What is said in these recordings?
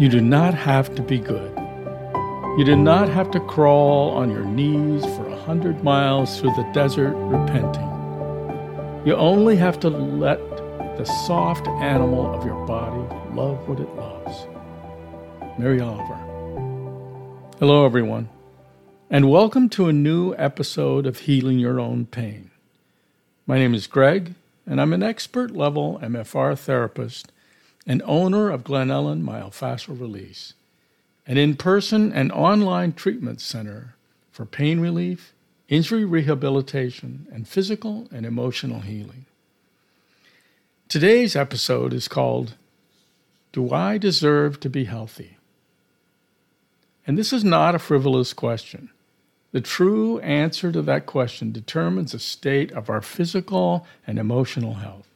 You do not have to be good. You do not have to crawl on your knees for a hundred miles through the desert repenting. You only have to let the soft animal of your body love what it loves. Mary Oliver. Hello, everyone, and welcome to a new episode of Healing Your Own Pain. My name is Greg, and I'm an expert level MFR therapist and owner of Glen Ellyn Myofascial Release, an in person and online treatment center for pain relief, injury rehabilitation, and physical and emotional healing. Today's episode is called Do I Deserve to Be Healthy? And this is not a frivolous question. The true answer to that question determines the state of our physical and emotional health.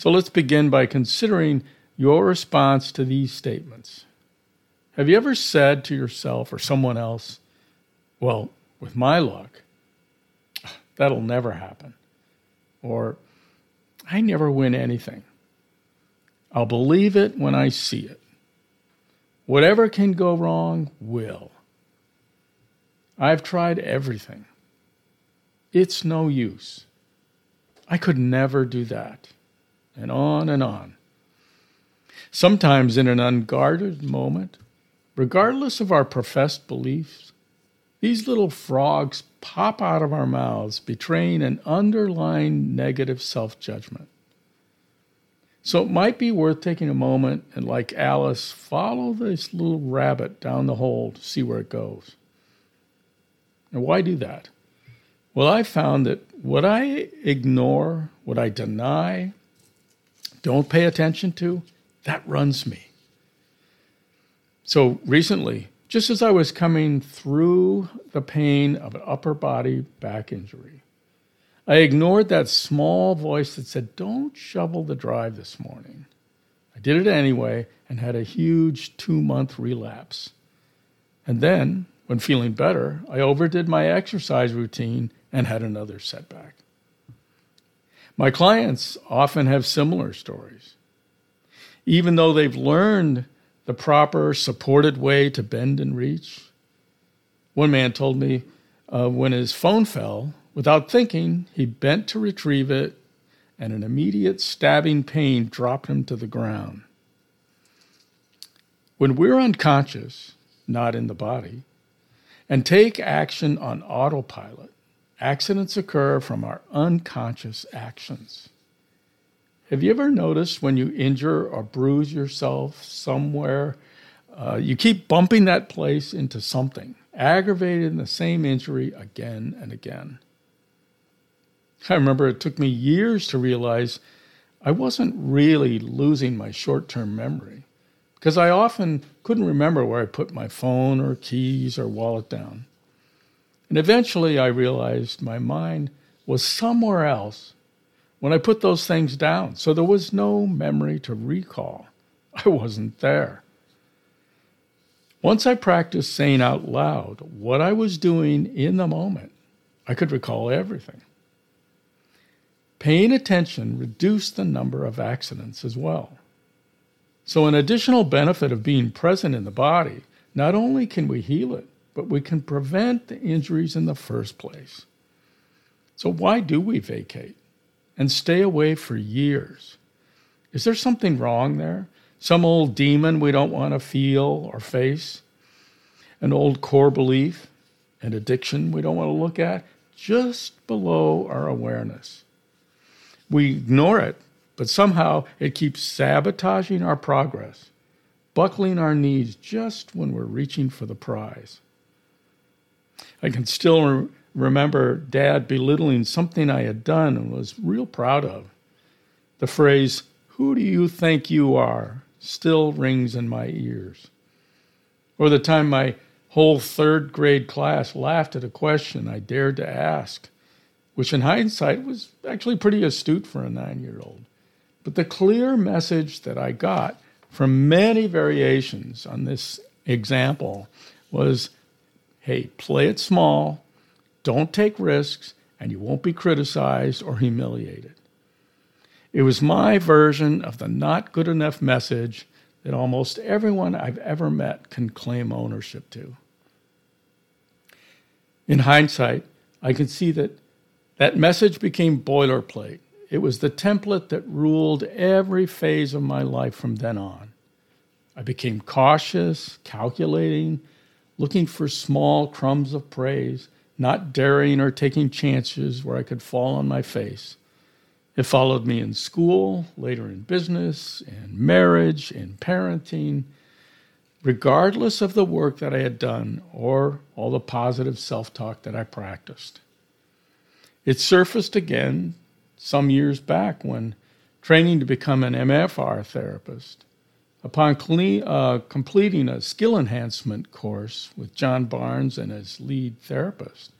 So let's begin by considering your response to these statements. Have you ever said to yourself or someone else, Well, with my luck, that'll never happen? Or, I never win anything. I'll believe it when I see it. Whatever can go wrong will. I've tried everything. It's no use. I could never do that and on and on. Sometimes, in an unguarded moment, regardless of our professed beliefs, these little frogs pop out of our mouths, betraying an underlying negative self judgment. So it might be worth taking a moment and, like Alice, follow this little rabbit down the hole to see where it goes. And why do that? Well, I found that what I ignore, what I deny, don't pay attention to, that runs me. So recently, just as I was coming through the pain of an upper body back injury, I ignored that small voice that said, Don't shovel the drive this morning. I did it anyway and had a huge two month relapse. And then, when feeling better, I overdid my exercise routine and had another setback. My clients often have similar stories. Even though they've learned the proper supported way to bend and reach, one man told me uh, when his phone fell, without thinking, he bent to retrieve it, and an immediate stabbing pain dropped him to the ground. When we're unconscious, not in the body, and take action on autopilot, Accidents occur from our unconscious actions. Have you ever noticed when you injure or bruise yourself somewhere, uh, you keep bumping that place into something, aggravating the same injury again and again? I remember it took me years to realize I wasn't really losing my short term memory because I often couldn't remember where I put my phone or keys or wallet down. And eventually I realized my mind was somewhere else when I put those things down. So there was no memory to recall. I wasn't there. Once I practiced saying out loud what I was doing in the moment, I could recall everything. Paying attention reduced the number of accidents as well. So, an additional benefit of being present in the body, not only can we heal it, but we can prevent the injuries in the first place. So, why do we vacate and stay away for years? Is there something wrong there? Some old demon we don't want to feel or face? An old core belief? An addiction we don't want to look at? Just below our awareness. We ignore it, but somehow it keeps sabotaging our progress, buckling our knees just when we're reaching for the prize. I can still re- remember dad belittling something I had done and was real proud of. The phrase, Who do you think you are? still rings in my ears. Or the time my whole third grade class laughed at a question I dared to ask, which in hindsight was actually pretty astute for a nine year old. But the clear message that I got from many variations on this example was hey, play it small, don't take risks, and you won't be criticized or humiliated. It was my version of the not good enough message that almost everyone I've ever met can claim ownership to. In hindsight, I can see that that message became boilerplate. It was the template that ruled every phase of my life from then on. I became cautious, calculating, looking for small crumbs of praise, not daring or taking chances where I could fall on my face. It followed me in school, later in business, in marriage, in parenting, regardless of the work that I had done or all the positive self talk that I practiced. It surfaced again some years back when training to become an MFR therapist. Upon cle- uh, completing a skill enhancement course with John Barnes and his lead therapist,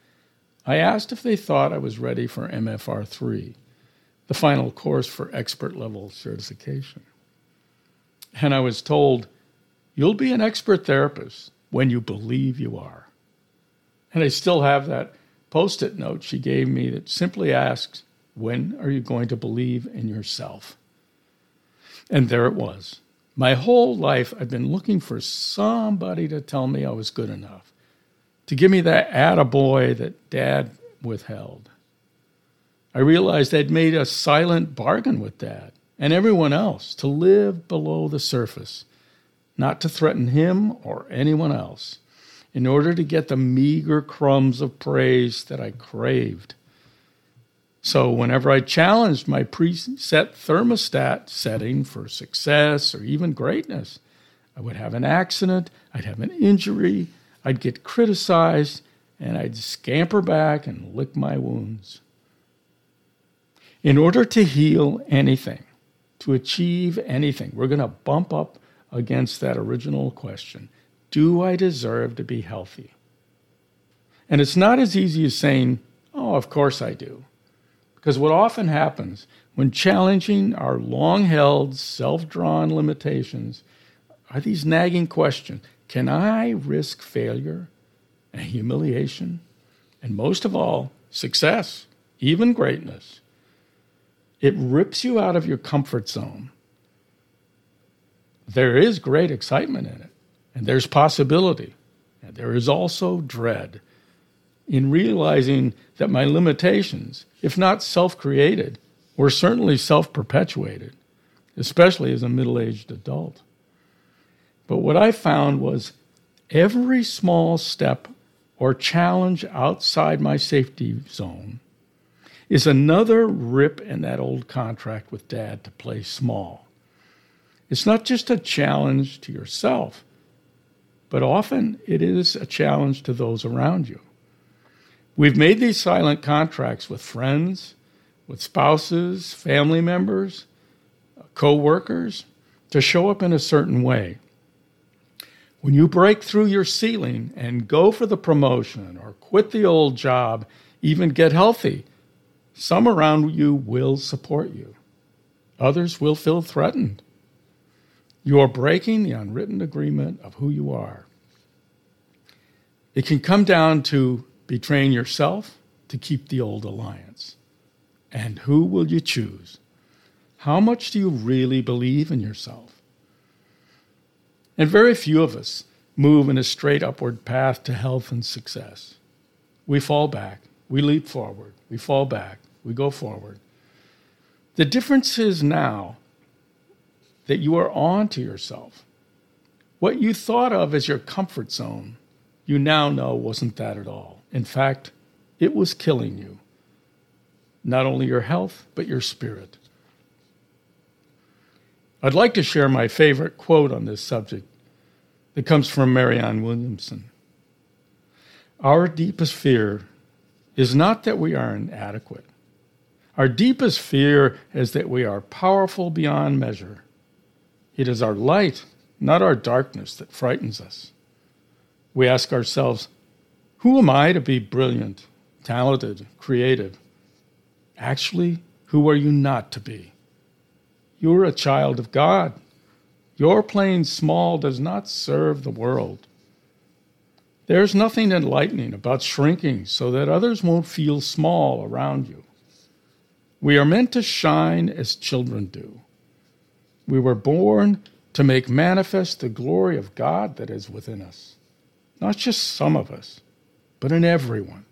I asked if they thought I was ready for MFR 3 the final course for expert level certification. And I was told, you'll be an expert therapist when you believe you are. And I still have that post it note she gave me that simply asks, When are you going to believe in yourself? And there it was. My whole life, I've been looking for somebody to tell me I was good enough, to give me that attaboy that dad withheld. I realized I'd made a silent bargain with Dad and everyone else to live below the surface, not to threaten him or anyone else, in order to get the meager crumbs of praise that I craved. So, whenever I challenged my preset thermostat setting for success or even greatness, I would have an accident, I'd have an injury, I'd get criticized, and I'd scamper back and lick my wounds. In order to heal anything, to achieve anything, we're going to bump up against that original question Do I deserve to be healthy? And it's not as easy as saying, Oh, of course I do. Because what often happens when challenging our long held, self drawn limitations are these nagging questions Can I risk failure and humiliation? And most of all, success, even greatness? It rips you out of your comfort zone. There is great excitement in it, and there's possibility, and there is also dread in realizing that my limitations, if not self created, were certainly self perpetuated, especially as a middle aged adult. But what I found was every small step or challenge outside my safety zone is another rip in that old contract with dad to play small. It's not just a challenge to yourself, but often it is a challenge to those around you. We've made these silent contracts with friends, with spouses, family members, co workers to show up in a certain way. When you break through your ceiling and go for the promotion or quit the old job, even get healthy, some around you will support you, others will feel threatened. You are breaking the unwritten agreement of who you are. It can come down to betraying yourself to keep the old alliance. And who will you choose? How much do you really believe in yourself? And very few of us move in a straight upward path to health and success. We fall back, we leap forward, we fall back, we go forward. The difference is now that you are on to yourself. What you thought of as your comfort zone, you now know wasn't that at all. In fact, it was killing you. Not only your health, but your spirit. I'd like to share my favorite quote on this subject that comes from Marianne Williamson. Our deepest fear is not that we are inadequate, our deepest fear is that we are powerful beyond measure. It is our light, not our darkness, that frightens us. We ask ourselves, who am I to be brilliant, talented, creative? Actually, who are you not to be? You're a child of God. Your playing small does not serve the world. There's nothing enlightening about shrinking so that others won't feel small around you. We are meant to shine as children do. We were born to to make manifest the glory of God that is within us. Not just some of us, but in everyone.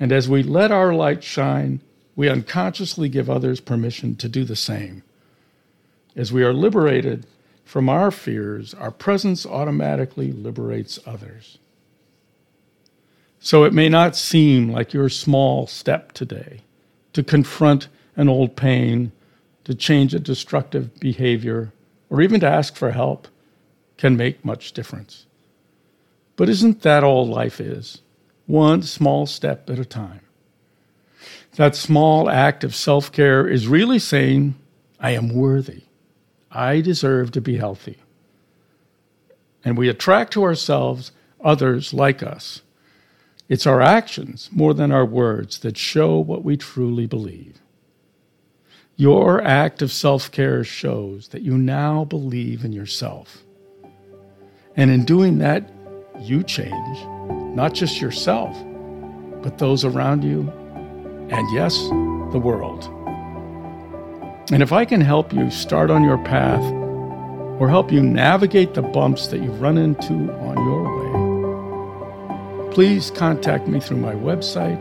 And as we let our light shine, we unconsciously give others permission to do the same. As we are liberated from our fears, our presence automatically liberates others. So it may not seem like your small step today to confront an old pain, to change a destructive behavior, or even to ask for help can make much difference. But isn't that all life is? One small step at a time. That small act of self care is really saying, I am worthy. I deserve to be healthy. And we attract to ourselves others like us. It's our actions more than our words that show what we truly believe. Your act of self care shows that you now believe in yourself. And in doing that, you change, not just yourself, but those around you, and yes, the world. And if I can help you start on your path or help you navigate the bumps that you've run into on your way, please contact me through my website,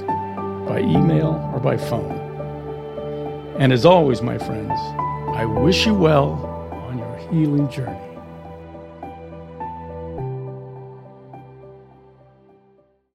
by email, or by phone. And as always, my friends, I wish you well on your healing journey.